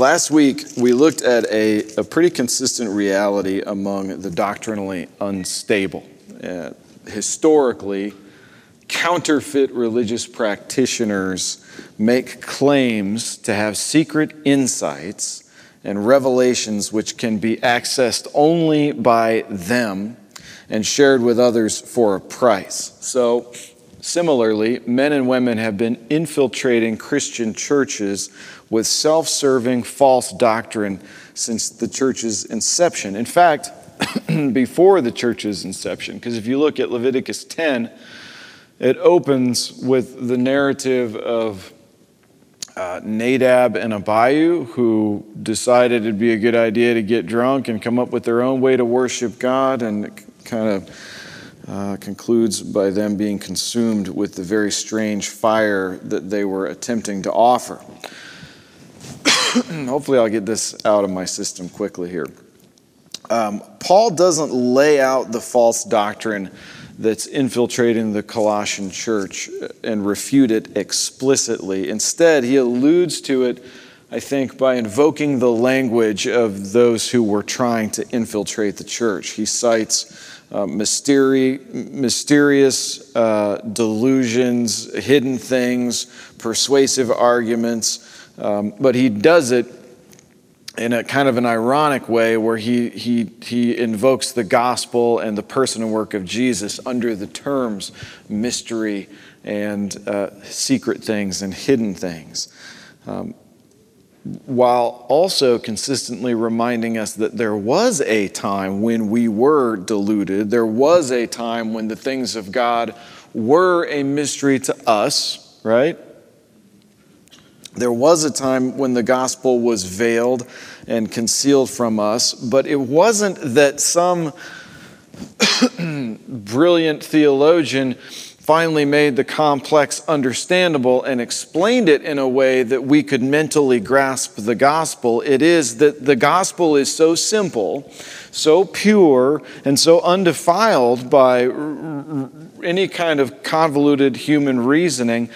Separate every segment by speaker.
Speaker 1: Last week, we looked at a, a pretty consistent reality among the doctrinally unstable. Uh, historically, counterfeit religious practitioners make claims to have secret insights and revelations which can be accessed only by them and shared with others for a price. So, similarly, men and women have been infiltrating Christian churches with self serving false doctrine since the church's inception. In fact, before the church's inception, because if you look at Leviticus 10, it opens with the narrative of uh, Nadab and Abihu, who decided it'd be a good idea to get drunk and come up with their own way to worship God, and kind of uh, concludes by them being consumed with the very strange fire that they were attempting to offer. Hopefully, I'll get this out of my system quickly here. Um, Paul doesn't lay out the false doctrine that's infiltrating the Colossian church and refute it explicitly. Instead, he alludes to it, I think, by invoking the language of those who were trying to infiltrate the church. He cites uh, mysteri- mysterious uh, delusions, hidden things, persuasive arguments, um, but he does it in a kind of an ironic way where he, he, he invokes the gospel and the person and work of Jesus under the terms mystery and uh, secret things and hidden things. Um, while also consistently reminding us that there was a time when we were deluded, there was a time when the things of God were a mystery to us, right? There was a time when the gospel was veiled and concealed from us, but it wasn't that some brilliant theologian finally made the complex understandable and explained it in a way that we could mentally grasp the gospel. It is that the gospel is so simple, so pure, and so undefiled by any kind of convoluted human reasoning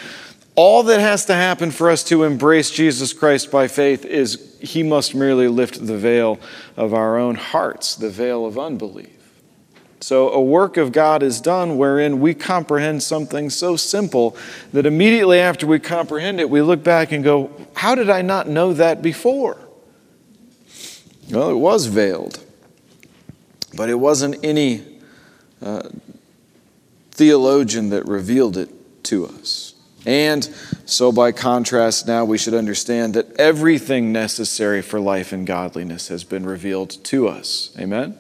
Speaker 1: all that has to happen for us to embrace Jesus Christ by faith is he must merely lift the veil of our own hearts, the veil of unbelief. So, a work of God is done wherein we comprehend something so simple that immediately after we comprehend it, we look back and go, How did I not know that before? Well, it was veiled, but it wasn't any uh, theologian that revealed it to us. And so, by contrast, now we should understand that everything necessary for life and godliness has been revealed to us. Amen?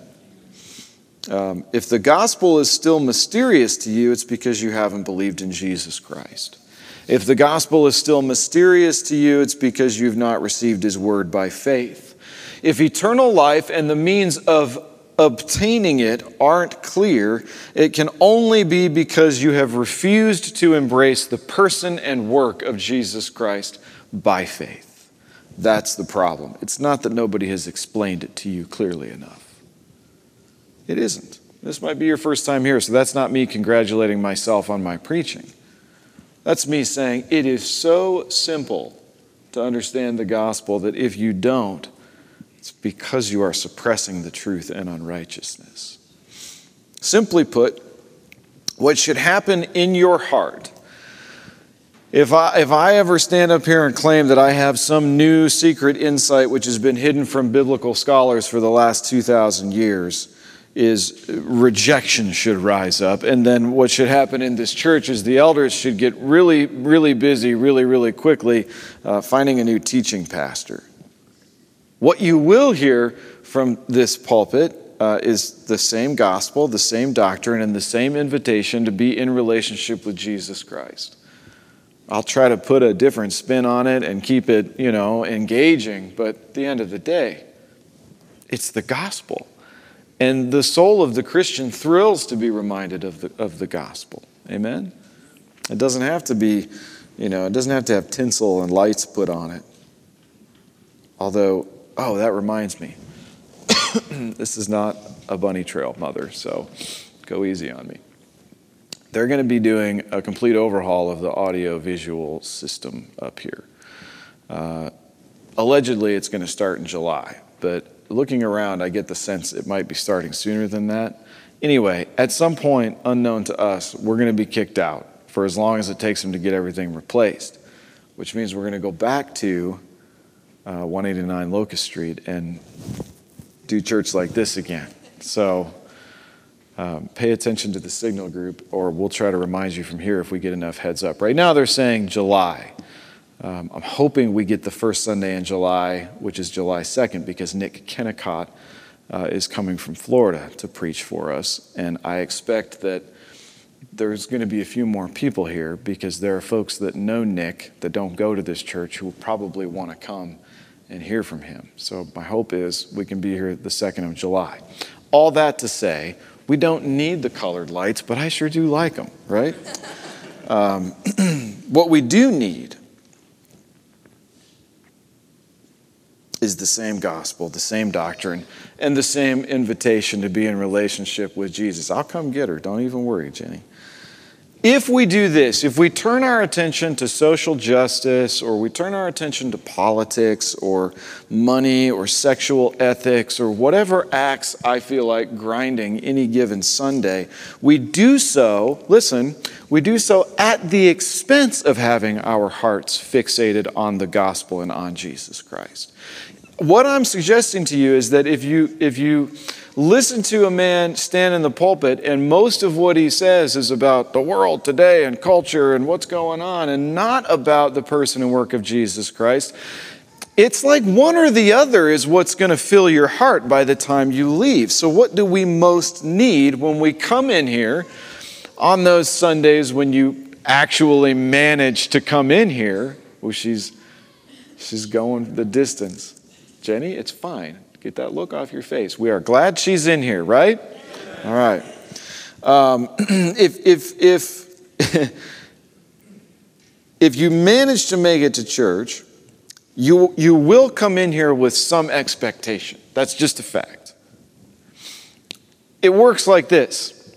Speaker 1: Um, if the gospel is still mysterious to you, it's because you haven't believed in Jesus Christ. If the gospel is still mysterious to you, it's because you've not received his word by faith. If eternal life and the means of obtaining it aren't clear, it can only be because you have refused to embrace the person and work of Jesus Christ by faith. That's the problem. It's not that nobody has explained it to you clearly enough. It isn't. This might be your first time here, so that's not me congratulating myself on my preaching. That's me saying it is so simple to understand the gospel that if you don't, it's because you are suppressing the truth and unrighteousness. Simply put, what should happen in your heart if I, if I ever stand up here and claim that I have some new secret insight which has been hidden from biblical scholars for the last 2,000 years, is rejection should rise up. And then what should happen in this church is the elders should get really, really busy, really, really quickly uh, finding a new teaching pastor. What you will hear from this pulpit uh, is the same gospel, the same doctrine, and the same invitation to be in relationship with Jesus Christ. I'll try to put a different spin on it and keep it, you know, engaging, but at the end of the day, it's the gospel. And the soul of the Christian thrills to be reminded of the, of the gospel. Amen? It doesn't have to be, you know, it doesn't have to have tinsel and lights put on it. Although Oh, that reminds me. this is not a bunny trail, mother, so go easy on me. They're going to be doing a complete overhaul of the audio visual system up here. Uh, allegedly it's going to start in July, but looking around, I get the sense it might be starting sooner than that. Anyway, at some point, unknown to us, we're going to be kicked out for as long as it takes them to get everything replaced, which means we're going to go back to uh, 189 Locust Street and do church like this again. So um, pay attention to the signal group, or we'll try to remind you from here if we get enough heads up. Right now, they're saying July. Um, I'm hoping we get the first Sunday in July, which is July 2nd, because Nick Kennicott uh, is coming from Florida to preach for us. And I expect that there's going to be a few more people here because there are folks that know Nick that don't go to this church who probably want to come and hear from him. So my hope is we can be here the 2nd of July. All that to say, we don't need the colored lights, but I sure do like them, right? Um, what we do need is the same gospel, the same doctrine, and the same invitation to be in relationship with Jesus. I'll come get her. Don't even worry, Jenny. If we do this, if we turn our attention to social justice, or we turn our attention to politics, or money, or sexual ethics, or whatever acts I feel like grinding any given Sunday, we do so, listen, we do so at the expense of having our hearts fixated on the gospel and on Jesus Christ. What I'm suggesting to you is that if you, if you, listen to a man stand in the pulpit, and most of what he says is about the world today and culture and what's going on, and not about the person and work of Jesus Christ. It's like one or the other is what's going to fill your heart by the time you leave. So, what do we most need when we come in here on those Sundays when you actually manage to come in here? Well, she's, she's going the distance. Jenny, it's fine. Get that look off your face. We are glad she's in here, right? All right. Um, if, if, if, if you manage to make it to church, you, you will come in here with some expectation. That's just a fact. It works like this.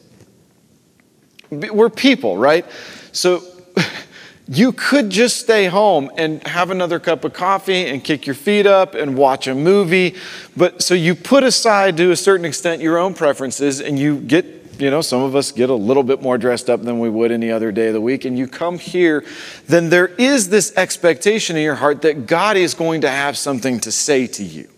Speaker 1: We're people, right? So you could just stay home and have another cup of coffee and kick your feet up and watch a movie. But so you put aside to a certain extent your own preferences and you get, you know, some of us get a little bit more dressed up than we would any other day of the week. And you come here, then there is this expectation in your heart that God is going to have something to say to you.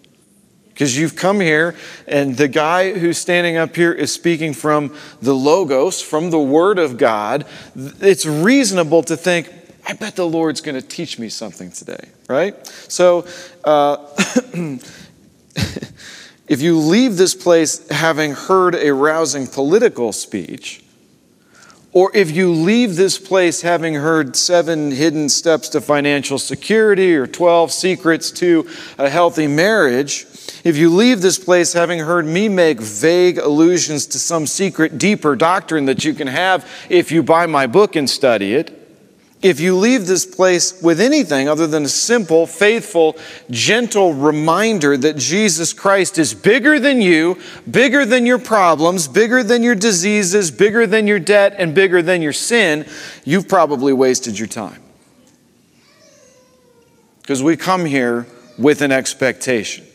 Speaker 1: Because you've come here, and the guy who's standing up here is speaking from the Logos, from the Word of God. It's reasonable to think, I bet the Lord's going to teach me something today, right? So, uh, if you leave this place having heard a rousing political speech, or if you leave this place having heard seven hidden steps to financial security or 12 secrets to a healthy marriage, if you leave this place having heard me make vague allusions to some secret, deeper doctrine that you can have if you buy my book and study it, if you leave this place with anything other than a simple, faithful, gentle reminder that Jesus Christ is bigger than you, bigger than your problems, bigger than your diseases, bigger than your debt, and bigger than your sin, you've probably wasted your time. Because we come here with an expectation.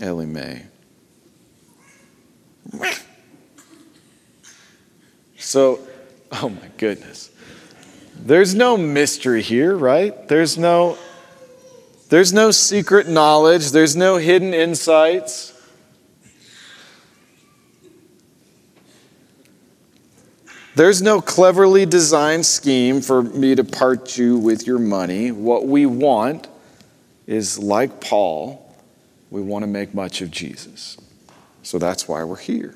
Speaker 1: Ellie Mae. So, oh my goodness. There's no mystery here, right? There's no there's no secret knowledge, there's no hidden insights. There's no cleverly designed scheme for me to part you with your money. What we want is like Paul, we want to make much of Jesus. So that's why we're here.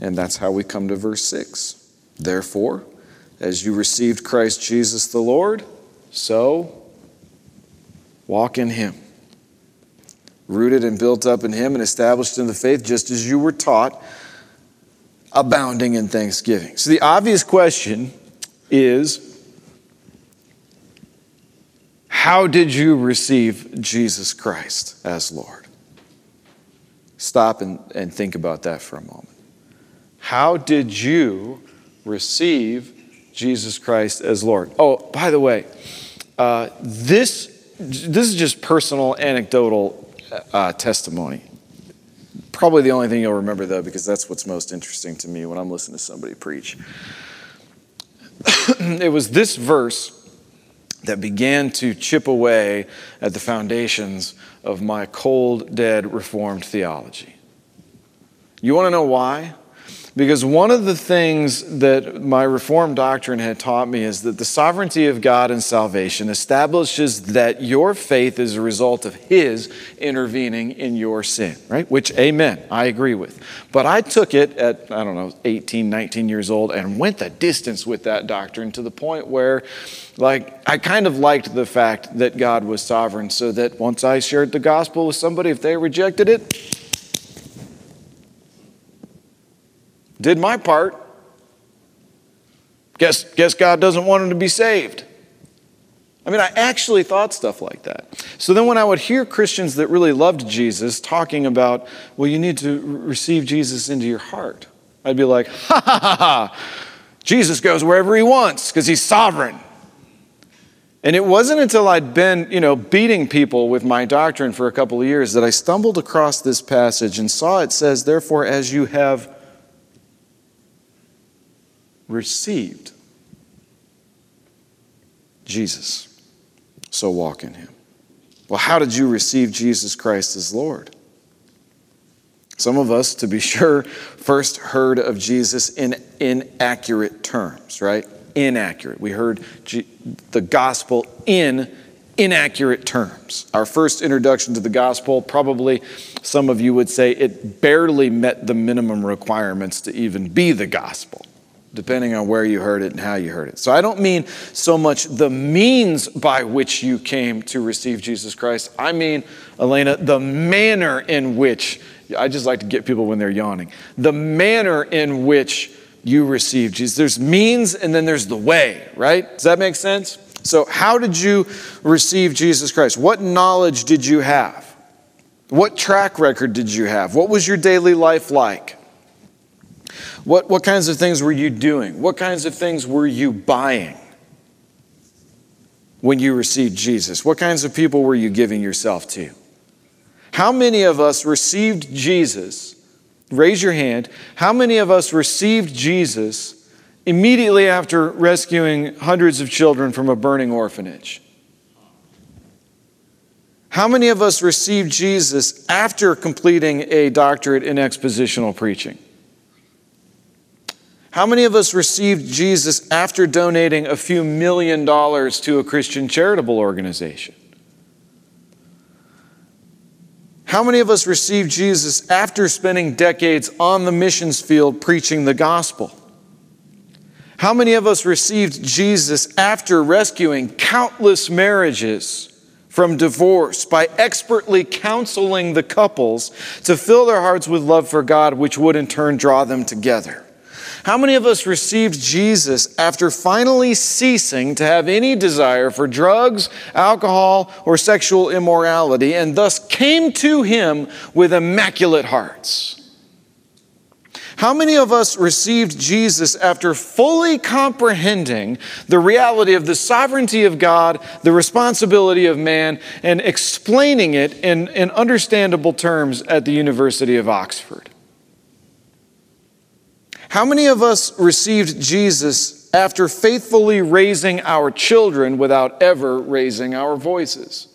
Speaker 1: And that's how we come to verse 6. Therefore, as you received Christ Jesus the Lord, so walk in him. Rooted and built up in him and established in the faith, just as you were taught, abounding in thanksgiving. So the obvious question is how did you receive Jesus Christ as Lord? Stop and, and think about that for a moment. How did you receive Jesus Christ as Lord? Oh, by the way, uh, this, this is just personal, anecdotal uh, testimony. Probably the only thing you'll remember, though, because that's what's most interesting to me when I'm listening to somebody preach. it was this verse that began to chip away at the foundations of my cold, dead Reformed theology. You want to know why? Because one of the things that my Reformed doctrine had taught me is that the sovereignty of God in salvation establishes that your faith is a result of His intervening in your sin, right? Which, amen, I agree with. But I took it at, I don't know, 18, 19 years old and went the distance with that doctrine to the point where, like, I kind of liked the fact that God was sovereign so that once I shared the gospel with somebody, if they rejected it, Did my part. Guess, guess God doesn't want him to be saved. I mean, I actually thought stuff like that. So then, when I would hear Christians that really loved Jesus talking about, well, you need to receive Jesus into your heart, I'd be like, ha ha ha ha, Jesus goes wherever he wants because he's sovereign. And it wasn't until I'd been, you know, beating people with my doctrine for a couple of years that I stumbled across this passage and saw it says, therefore, as you have received Jesus. So walk in him. Well, how did you receive Jesus Christ as Lord? Some of us, to be sure, first heard of Jesus in inaccurate terms, right? Inaccurate. We heard G- the gospel in inaccurate terms. Our first introduction to the gospel, probably some of you would say it barely met the minimum requirements to even be the gospel depending on where you heard it and how you heard it. So I don't mean so much the means by which you came to receive Jesus Christ. I mean, Elena, the manner in which, I just like to get people when they're yawning, the manner in which you received Jesus. There's means and then there's the way, right? Does that make sense? So, how did you receive Jesus Christ? What knowledge did you have? What track record did you have? What was your daily life like? What, what kinds of things were you doing? What kinds of things were you buying when you received Jesus? What kinds of people were you giving yourself to? How many of us received Jesus? Raise your hand. How many of us received Jesus immediately after rescuing hundreds of children from a burning orphanage? How many of us received Jesus after completing a doctorate in expositional preaching? How many of us received Jesus after donating a few million dollars to a Christian charitable organization? How many of us received Jesus after spending decades on the missions field preaching the gospel? How many of us received Jesus after rescuing countless marriages from divorce by expertly counseling the couples to fill their hearts with love for God, which would in turn draw them together? How many of us received Jesus after finally ceasing to have any desire for drugs, alcohol, or sexual immorality, and thus came to Him with immaculate hearts? How many of us received Jesus after fully comprehending the reality of the sovereignty of God, the responsibility of man, and explaining it in, in understandable terms at the University of Oxford? How many of us received Jesus after faithfully raising our children without ever raising our voices?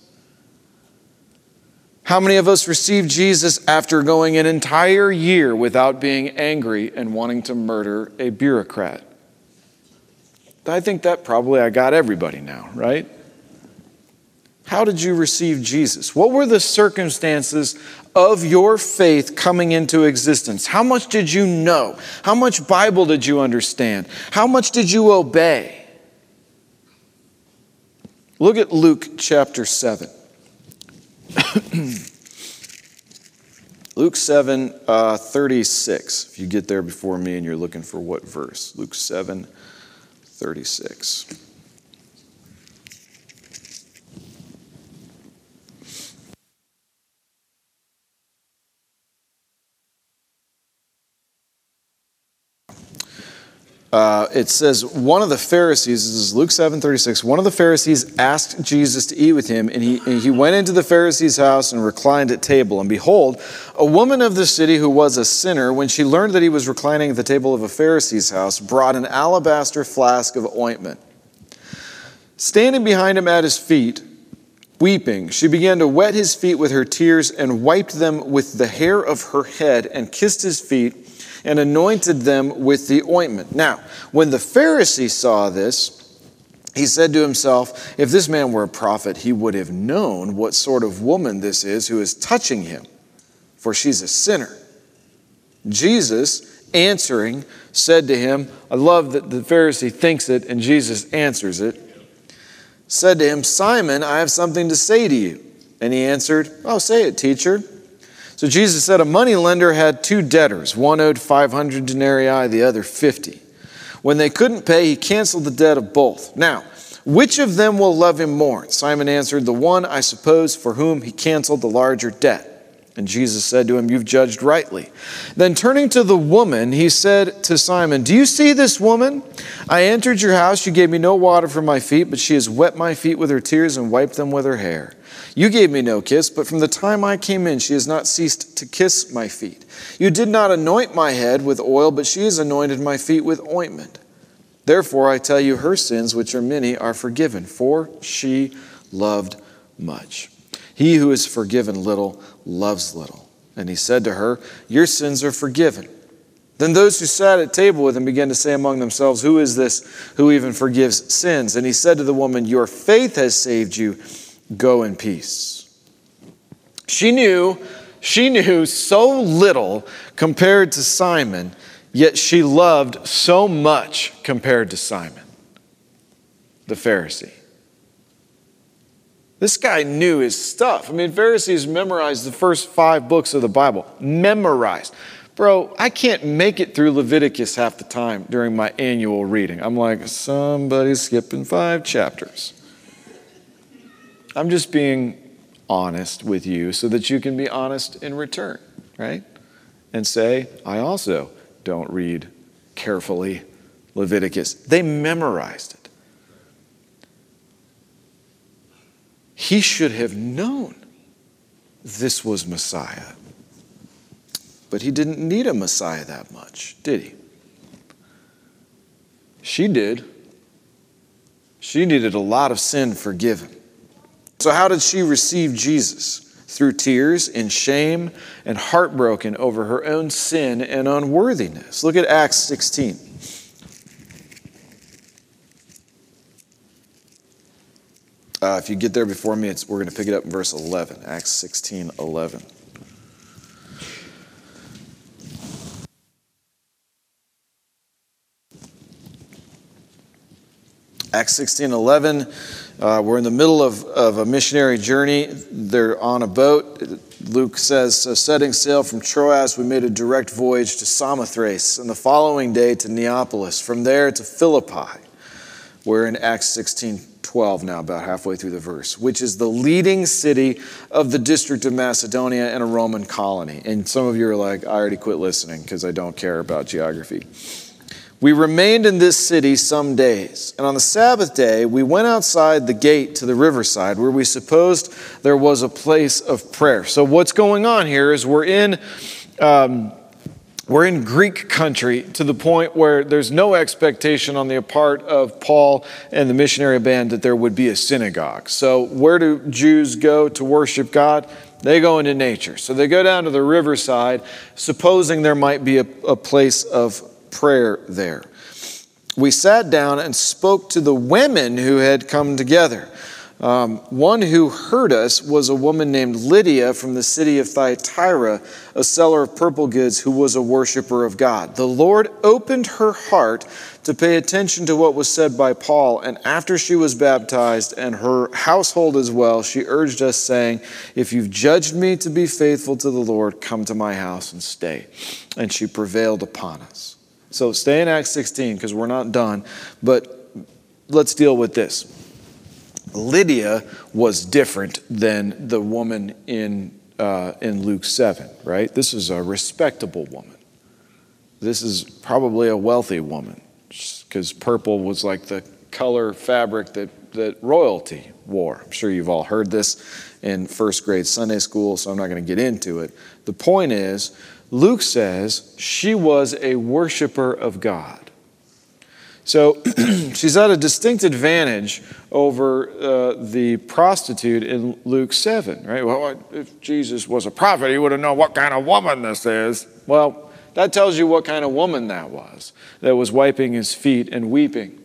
Speaker 1: How many of us received Jesus after going an entire year without being angry and wanting to murder a bureaucrat? I think that probably I got everybody now, right? How did you receive Jesus? What were the circumstances of your faith coming into existence? How much did you know? How much Bible did you understand? How much did you obey? Look at Luke chapter 7. Luke 7, uh, 36. If you get there before me and you're looking for what verse? Luke 7, 36. Uh, it says one of the Pharisees, this is Luke 7 36, one of the Pharisees asked Jesus to eat with him, and he, and he went into the Pharisee's house and reclined at table. And behold, a woman of the city who was a sinner, when she learned that he was reclining at the table of a Pharisee's house, brought an alabaster flask of ointment. Standing behind him at his feet, weeping, she began to wet his feet with her tears and wiped them with the hair of her head and kissed his feet and anointed them with the ointment. Now, when the Pharisee saw this, he said to himself, If this man were a prophet, he would have known what sort of woman this is who is touching him, for she's a sinner. Jesus, answering, said to him, I love that the Pharisee thinks it and Jesus answers it, said to him, Simon, I have something to say to you. And he answered, Oh, say it, teacher. So Jesus said, A money lender had two debtors. One owed 500 denarii, the other 50. When they couldn't pay, he canceled the debt of both. Now, which of them will love him more? Simon answered, The one, I suppose, for whom he canceled the larger debt. And Jesus said to him, You've judged rightly. Then turning to the woman, he said to Simon, Do you see this woman? I entered your house. You gave me no water for my feet, but she has wet my feet with her tears and wiped them with her hair. You gave me no kiss, but from the time I came in, she has not ceased to kiss my feet. You did not anoint my head with oil, but she has anointed my feet with ointment. Therefore, I tell you, her sins, which are many, are forgiven, for she loved much. He who is forgiven little loves little. And he said to her, Your sins are forgiven. Then those who sat at table with him began to say among themselves, Who is this who even forgives sins? And he said to the woman, Your faith has saved you. Go in peace. She knew, she knew so little compared to Simon, yet she loved so much compared to Simon, the Pharisee. This guy knew his stuff. I mean, Pharisees memorized the first five books of the Bible. Memorized. Bro, I can't make it through Leviticus half the time during my annual reading. I'm like, somebody's skipping five chapters. I'm just being honest with you so that you can be honest in return, right? And say, I also don't read carefully Leviticus. They memorized it. He should have known this was Messiah. But he didn't need a Messiah that much, did he? She did. She needed a lot of sin forgiven. So, how did she receive Jesus? Through tears in shame and heartbroken over her own sin and unworthiness. Look at Acts 16. Uh, if you get there before me, we're going to pick it up in verse 11, Acts 16 11. Acts 16 11. Uh, we're in the middle of, of a missionary journey. They're on a boat. Luke says, uh, setting sail from Troas, we made a direct voyage to Samothrace, and the following day to Neapolis, from there to Philippi. We're in Acts 16 12 now, about halfway through the verse, which is the leading city of the district of Macedonia and a Roman colony. And some of you are like, I already quit listening because I don't care about geography. We remained in this city some days, and on the Sabbath day, we went outside the gate to the riverside where we supposed there was a place of prayer. So, what's going on here is we're in. Um, we're in Greek country to the point where there's no expectation on the part of Paul and the missionary band that there would be a synagogue. So, where do Jews go to worship God? They go into nature. So, they go down to the riverside, supposing there might be a, a place of prayer there. We sat down and spoke to the women who had come together. Um, one who heard us was a woman named Lydia from the city of Thyatira, a seller of purple goods who was a worshiper of God. The Lord opened her heart to pay attention to what was said by Paul, and after she was baptized and her household as well, she urged us, saying, If you've judged me to be faithful to the Lord, come to my house and stay. And she prevailed upon us. So stay in Acts 16 because we're not done, but let's deal with this. Lydia was different than the woman in, uh, in Luke 7, right? This is a respectable woman. This is probably a wealthy woman. because purple was like the color fabric that, that royalty wore. I'm sure you've all heard this in first grade Sunday school, so I'm not going to get into it. The point is, Luke says she was a worshiper of God. So she's at a distinct advantage over uh, the prostitute in Luke 7, right? Well, if Jesus was a prophet, he would have known what kind of woman this is. Well, that tells you what kind of woman that was, that was wiping his feet and weeping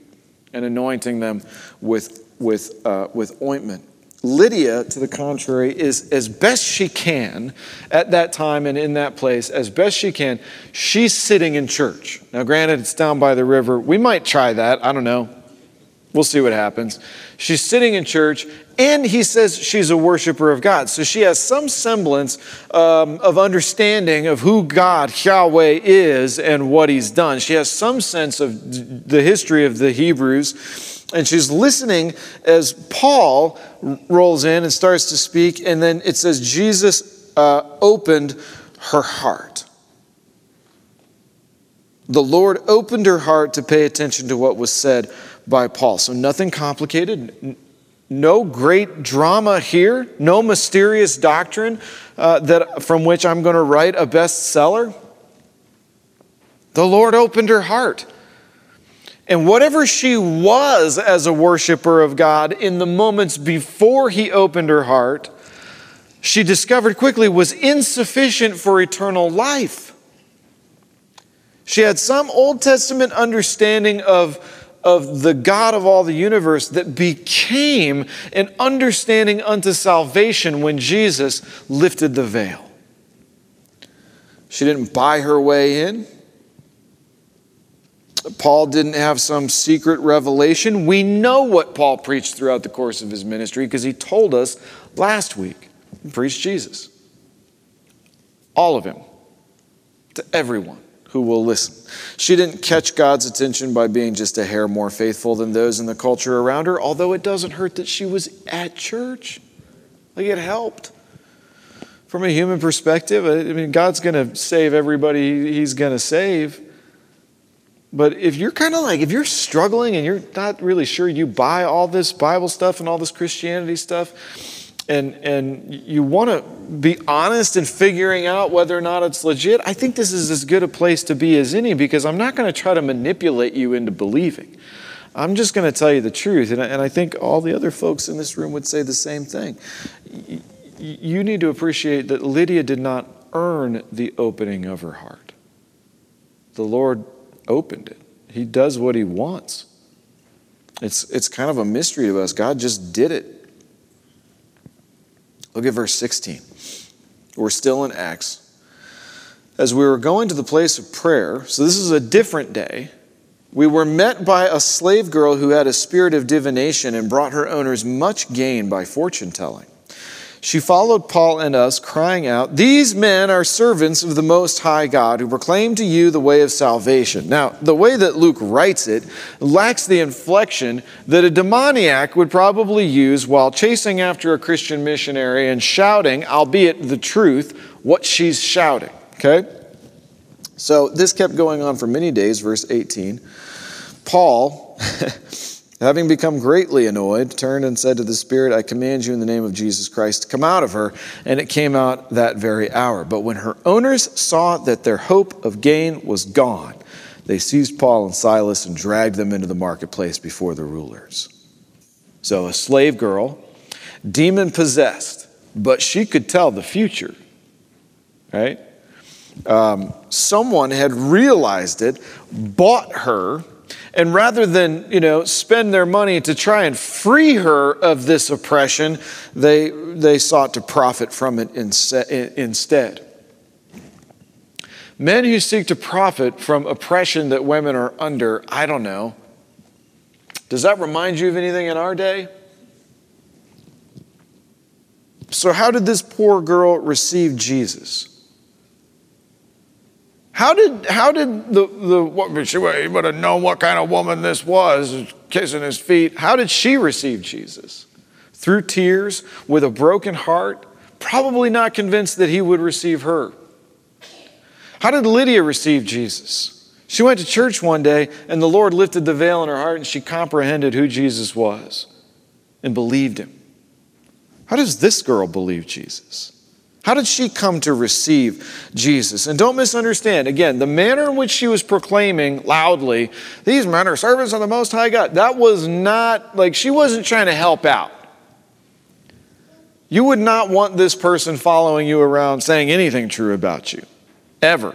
Speaker 1: and anointing them with, with, uh, with ointment. Lydia, to the contrary, is as best she can at that time and in that place, as best she can, she's sitting in church. Now, granted, it's down by the river. We might try that. I don't know. We'll see what happens. She's sitting in church, and he says she's a worshiper of God. So she has some semblance um, of understanding of who God, Yahweh, is and what he's done. She has some sense of the history of the Hebrews and she's listening as Paul rolls in and starts to speak, and then it says, Jesus uh, opened her heart. The Lord opened her heart to pay attention to what was said by Paul. So, nothing complicated, no great drama here, no mysterious doctrine uh, that, from which I'm going to write a bestseller. The Lord opened her heart. And whatever she was as a worshiper of God in the moments before he opened her heart, she discovered quickly was insufficient for eternal life. She had some Old Testament understanding of, of the God of all the universe that became an understanding unto salvation when Jesus lifted the veil. She didn't buy her way in. Paul didn't have some secret revelation. We know what Paul preached throughout the course of his ministry because he told us last week. He preached Jesus. All of him. To everyone who will listen. She didn't catch God's attention by being just a hair more faithful than those in the culture around her, although it doesn't hurt that she was at church. Like it helped. From a human perspective, I mean, God's going to save everybody he's going to save. But if you're kind of like, if you're struggling and you're not really sure you buy all this Bible stuff and all this Christianity stuff, and, and you want to be honest in figuring out whether or not it's legit, I think this is as good a place to be as any because I'm not going to try to manipulate you into believing. I'm just going to tell you the truth. And I, and I think all the other folks in this room would say the same thing. You need to appreciate that Lydia did not earn the opening of her heart. The Lord opened it. He does what he wants. It's, it's kind of a mystery to us. God just did it. Look at verse 16. We're still in Acts. As we were going to the place of prayer, so this is a different day, we were met by a slave girl who had a spirit of divination and brought her owners much gain by fortune telling. She followed Paul and us, crying out, These men are servants of the Most High God who proclaim to you the way of salvation. Now, the way that Luke writes it lacks the inflection that a demoniac would probably use while chasing after a Christian missionary and shouting, albeit the truth, what she's shouting. Okay? So this kept going on for many days, verse 18. Paul. Having become greatly annoyed, turned and said to the Spirit, I command you in the name of Jesus Christ to come out of her. And it came out that very hour. But when her owners saw that their hope of gain was gone, they seized Paul and Silas and dragged them into the marketplace before the rulers. So a slave girl, demon possessed, but she could tell the future, right? Um, someone had realized it, bought her and rather than, you know, spend their money to try and free her of this oppression, they, they sought to profit from it instead. Men who seek to profit from oppression that women are under, I don't know. Does that remind you of anything in our day? So, how did this poor girl receive Jesus? How did, how did the, the what, she would have known what kind of woman this was, kissing his feet. How did she receive Jesus? Through tears, with a broken heart, probably not convinced that he would receive her. How did Lydia receive Jesus? She went to church one day, and the Lord lifted the veil in her heart, and she comprehended who Jesus was and believed him. How does this girl believe Jesus? How did she come to receive Jesus? And don't misunderstand, again, the manner in which she was proclaiming loudly, these men are servants of the Most High God, that was not like she wasn't trying to help out. You would not want this person following you around saying anything true about you, ever.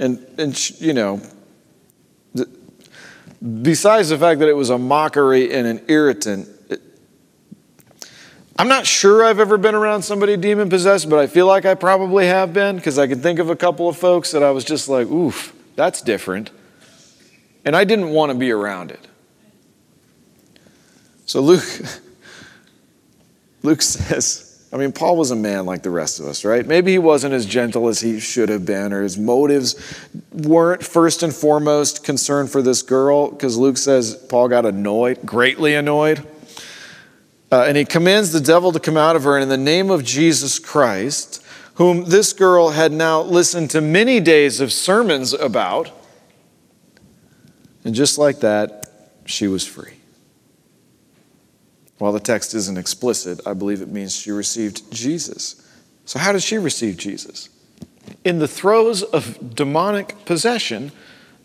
Speaker 1: And, and you know, besides the fact that it was a mockery and an irritant, I'm not sure I've ever been around somebody demon possessed, but I feel like I probably have been because I can think of a couple of folks that I was just like, oof, that's different. And I didn't want to be around it. So Luke, Luke says, I mean, Paul was a man like the rest of us, right? Maybe he wasn't as gentle as he should have been, or his motives weren't first and foremost concern for this girl, because Luke says Paul got annoyed, greatly annoyed. Uh, and he commands the devil to come out of her. And in the name of Jesus Christ, whom this girl had now listened to many days of sermons about, and just like that, she was free. While the text isn't explicit, I believe it means she received Jesus. So, how did she receive Jesus? In the throes of demonic possession,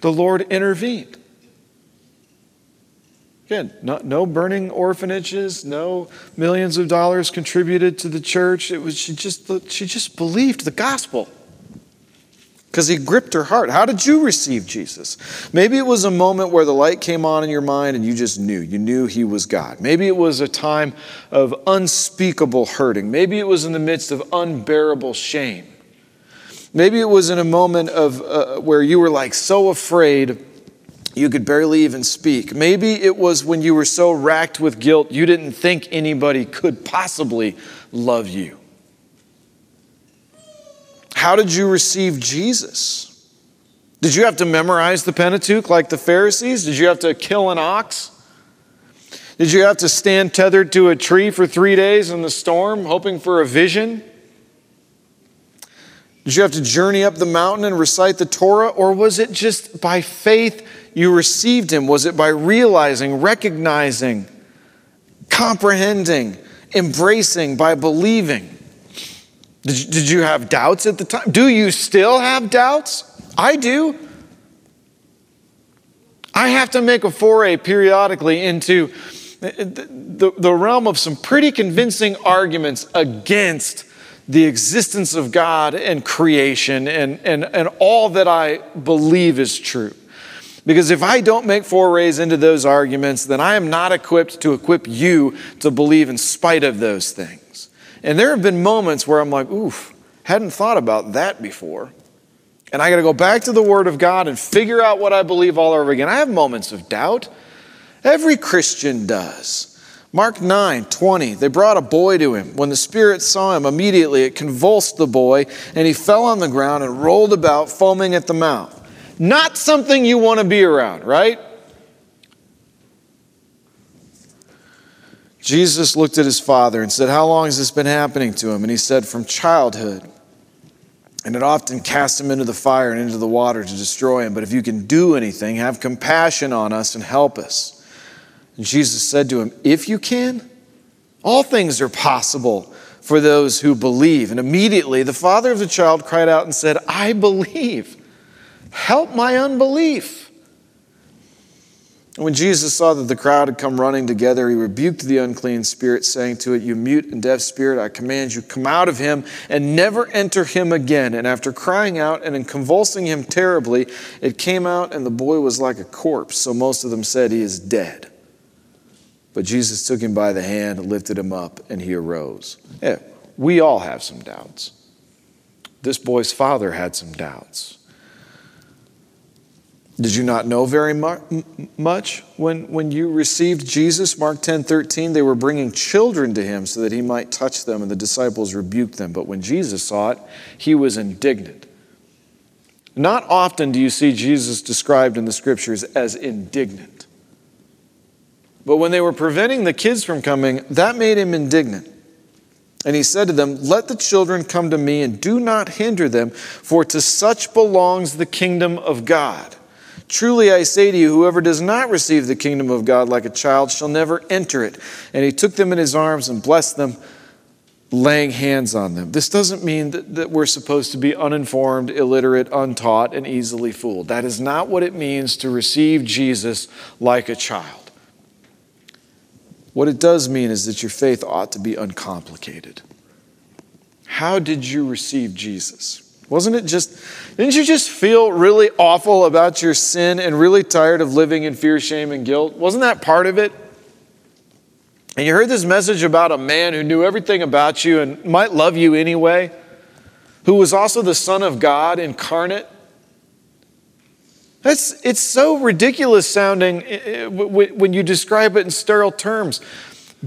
Speaker 1: the Lord intervened. Again, no, no, burning orphanages, no millions of dollars contributed to the church. It was she just she just believed the gospel because he gripped her heart. How did you receive Jesus? Maybe it was a moment where the light came on in your mind and you just knew. You knew he was God. Maybe it was a time of unspeakable hurting. Maybe it was in the midst of unbearable shame. Maybe it was in a moment of uh, where you were like so afraid you could barely even speak. Maybe it was when you were so racked with guilt, you didn't think anybody could possibly love you. How did you receive Jesus? Did you have to memorize the Pentateuch like the Pharisees? Did you have to kill an ox? Did you have to stand tethered to a tree for three days in the storm, hoping for a vision? Did you have to journey up the mountain and recite the Torah? Or was it just by faith you received him? Was it by realizing, recognizing, comprehending, embracing, by believing? Did you, did you have doubts at the time? Do you still have doubts? I do. I have to make a foray periodically into the, the, realm of some pretty convincing arguments against the existence of God and creation and, and, and all that I believe is true. Because if I don't make forays into those arguments, then I am not equipped to equip you to believe in spite of those things. And there have been moments where I'm like, oof, hadn't thought about that before. And I got to go back to the Word of God and figure out what I believe all over again. I have moments of doubt. Every Christian does. Mark 9, 20. They brought a boy to him. When the Spirit saw him, immediately it convulsed the boy, and he fell on the ground and rolled about, foaming at the mouth. Not something you want to be around, right? Jesus looked at his father and said, How long has this been happening to him? And he said, From childhood. And it often cast him into the fire and into the water to destroy him. But if you can do anything, have compassion on us and help us. And Jesus said to him, If you can, all things are possible for those who believe. And immediately the father of the child cried out and said, I believe. Help my unbelief. And when Jesus saw that the crowd had come running together, he rebuked the unclean spirit, saying to it, You mute and deaf spirit, I command you, come out of him and never enter him again. And after crying out and in convulsing him terribly, it came out, and the boy was like a corpse. So most of them said, He is dead. But Jesus took him by the hand, lifted him up, and he arose. Yeah, we all have some doubts. This boy's father had some doubts. Did you not know very much when, when you received Jesus? Mark 10 13, they were bringing children to him so that he might touch them, and the disciples rebuked them. But when Jesus saw it, he was indignant. Not often do you see Jesus described in the scriptures as indignant. But when they were preventing the kids from coming, that made him indignant. And he said to them, Let the children come to me and do not hinder them, for to such belongs the kingdom of God. Truly I say to you, whoever does not receive the kingdom of God like a child shall never enter it. And he took them in his arms and blessed them, laying hands on them. This doesn't mean that, that we're supposed to be uninformed, illiterate, untaught, and easily fooled. That is not what it means to receive Jesus like a child. What it does mean is that your faith ought to be uncomplicated. How did you receive Jesus? Wasn't it just, didn't you just feel really awful about your sin and really tired of living in fear, shame, and guilt? Wasn't that part of it? And you heard this message about a man who knew everything about you and might love you anyway, who was also the Son of God incarnate. That's, it's so ridiculous sounding eh, eh, when you describe it in sterile terms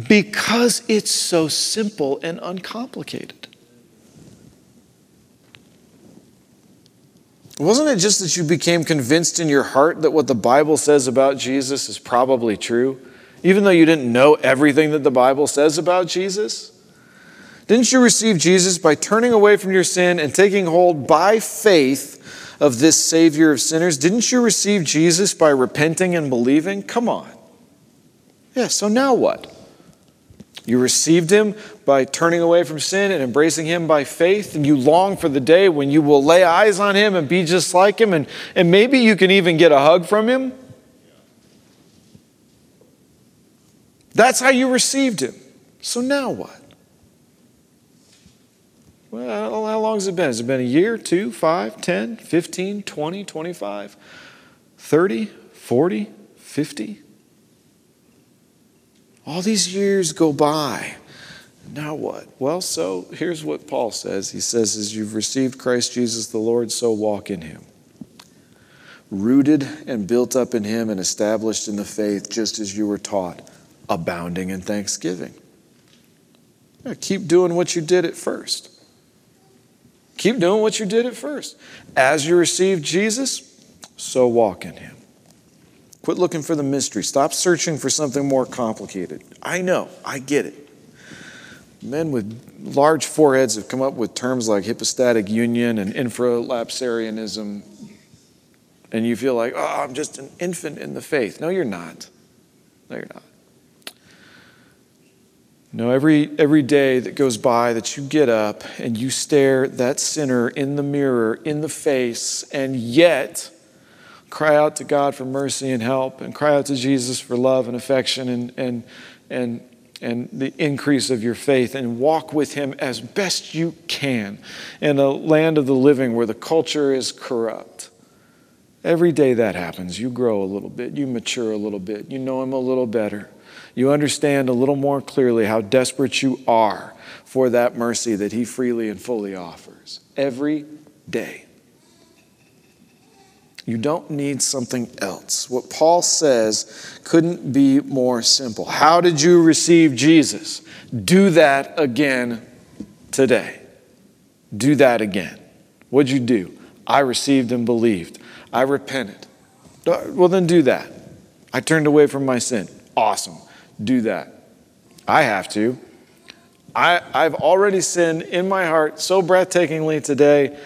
Speaker 1: because it's so simple and uncomplicated. Wasn't it just that you became convinced in your heart that what the Bible says about Jesus is probably true, even though you didn't know everything that the Bible says about Jesus? Didn't you receive Jesus by turning away from your sin and taking hold by faith of this Savior of sinners? Didn't you receive Jesus by repenting and believing? Come on. Yeah, so now what? You received him by turning away from sin and embracing him by faith, and you long for the day when you will lay eyes on him and be just like him, and, and maybe you can even get a hug from him. That's how you received him. So now what? Well, how long has it been? Has it been a year, two, five, 10, 15, 20, 25, 30, 40, 50? All these years go by. Now what? Well, so here's what Paul says. He says, As you've received Christ Jesus the Lord, so walk in him. Rooted and built up in him and established in the faith, just as you were taught, abounding in thanksgiving. Keep doing what you did at first. Keep doing what you did at first. As you received Jesus, so walk in him. Quit looking for the mystery. Stop searching for something more complicated. I know, I get it. Men with large foreheads have come up with terms like hypostatic union and infralapsarianism, and you feel like, oh, I'm just an infant in the faith. No, you're not. No, you're not. No, every, every day that goes by that you get up and you stare that sinner in the mirror, in the face, and yet cry out to God for mercy and help, and cry out to Jesus for love and affection and, and, and, and the increase of your faith, and walk with Him as best you can in a land of the living where the culture is corrupt. Every day that happens, you grow a little bit, you mature a little bit, you know Him a little better. You understand a little more clearly how desperate you are for that mercy that He freely and fully offers. Every day. You don't need something else. What Paul says couldn't be more simple. How did you receive Jesus? Do that again today. Do that again. What'd you do? I received and believed. I repented. Uh, well, then do that. I turned away from my sin. Awesome. Do that. I have to. I, I've already sinned in my heart so breathtakingly today.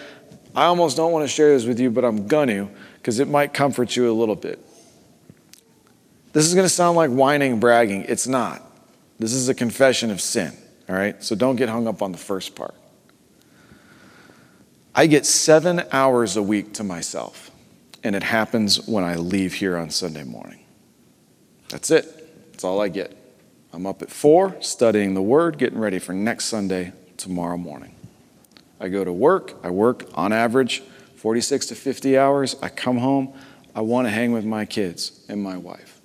Speaker 1: I almost don't want to share this with you, but I'm going to because it might comfort you a little bit. This is going to sound like whining bragging. It's not. This is a confession of sin, all right? So don't get hung up on the first part. I get seven hours a week to myself, and it happens when I leave here on Sunday morning. That's it. That's all I get. I'm up at four, studying the Word, getting ready for next Sunday, tomorrow morning. I go to work. I work on average 46 to 50 hours, I come home, I want to hang with my kids and my wife.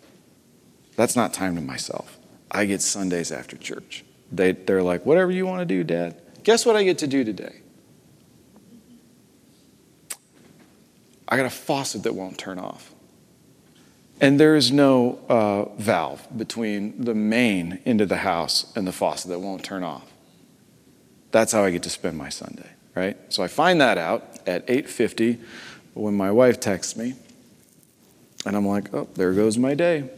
Speaker 1: That's not time to myself. I get Sundays after church. They, they're like, whatever you want to do, Dad. Guess what I get to do today? I got a faucet that won't turn off. And there is no uh, valve between the main into the house and the faucet that won't turn off. That's how I get to spend my Sunday, right? So I find that out at 8:50 when my wife texts me, and I'm like, "Oh, there goes my day."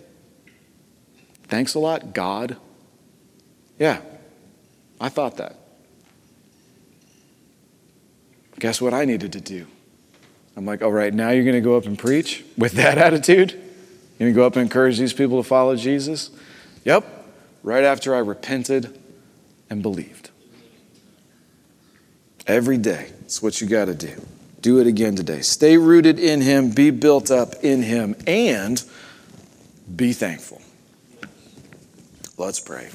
Speaker 1: Thanks a lot, God. Yeah, I thought that. Guess what I needed to do? I'm like, all right, now you're going to go up and preach with that attitude? You're going to go up and encourage these people to follow Jesus? Yep, right after I repented and believed. Every day, it's what you got to do. Do it again today. Stay rooted in Him, be built up in Him, and be thankful. Let's pray.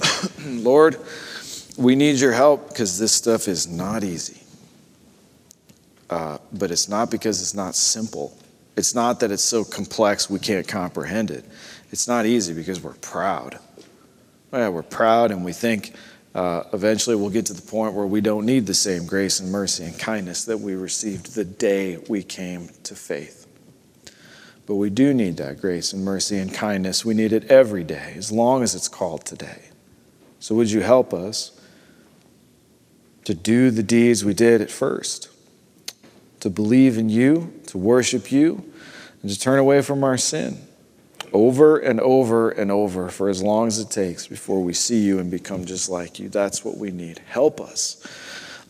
Speaker 1: Lord, we need your help because this stuff is not easy. Uh, but it's not because it's not simple. It's not that it's so complex we can't comprehend it. It's not easy because we're proud. Yeah, we're proud and we think uh, eventually we'll get to the point where we don't need the same grace and mercy and kindness that we received the day we came to faith. But we do need that grace and mercy and kindness. We need it every day, as long as it's called today. So, would you help us to do the deeds we did at first? To believe in you, to worship you, and to turn away from our sin over and over and over for as long as it takes before we see you and become just like you. That's what we need. Help us,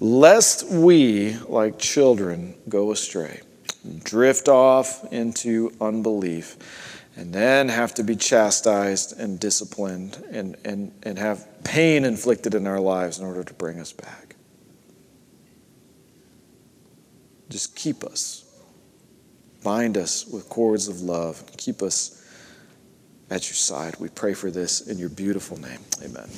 Speaker 1: lest we, like children, go astray, drift off into unbelief, and then have to be chastised and disciplined and, and, and have pain inflicted in our lives in order to bring us back. Just keep us. Bind us with cords of love. Keep us at your side. We pray for this in your beautiful name. Amen.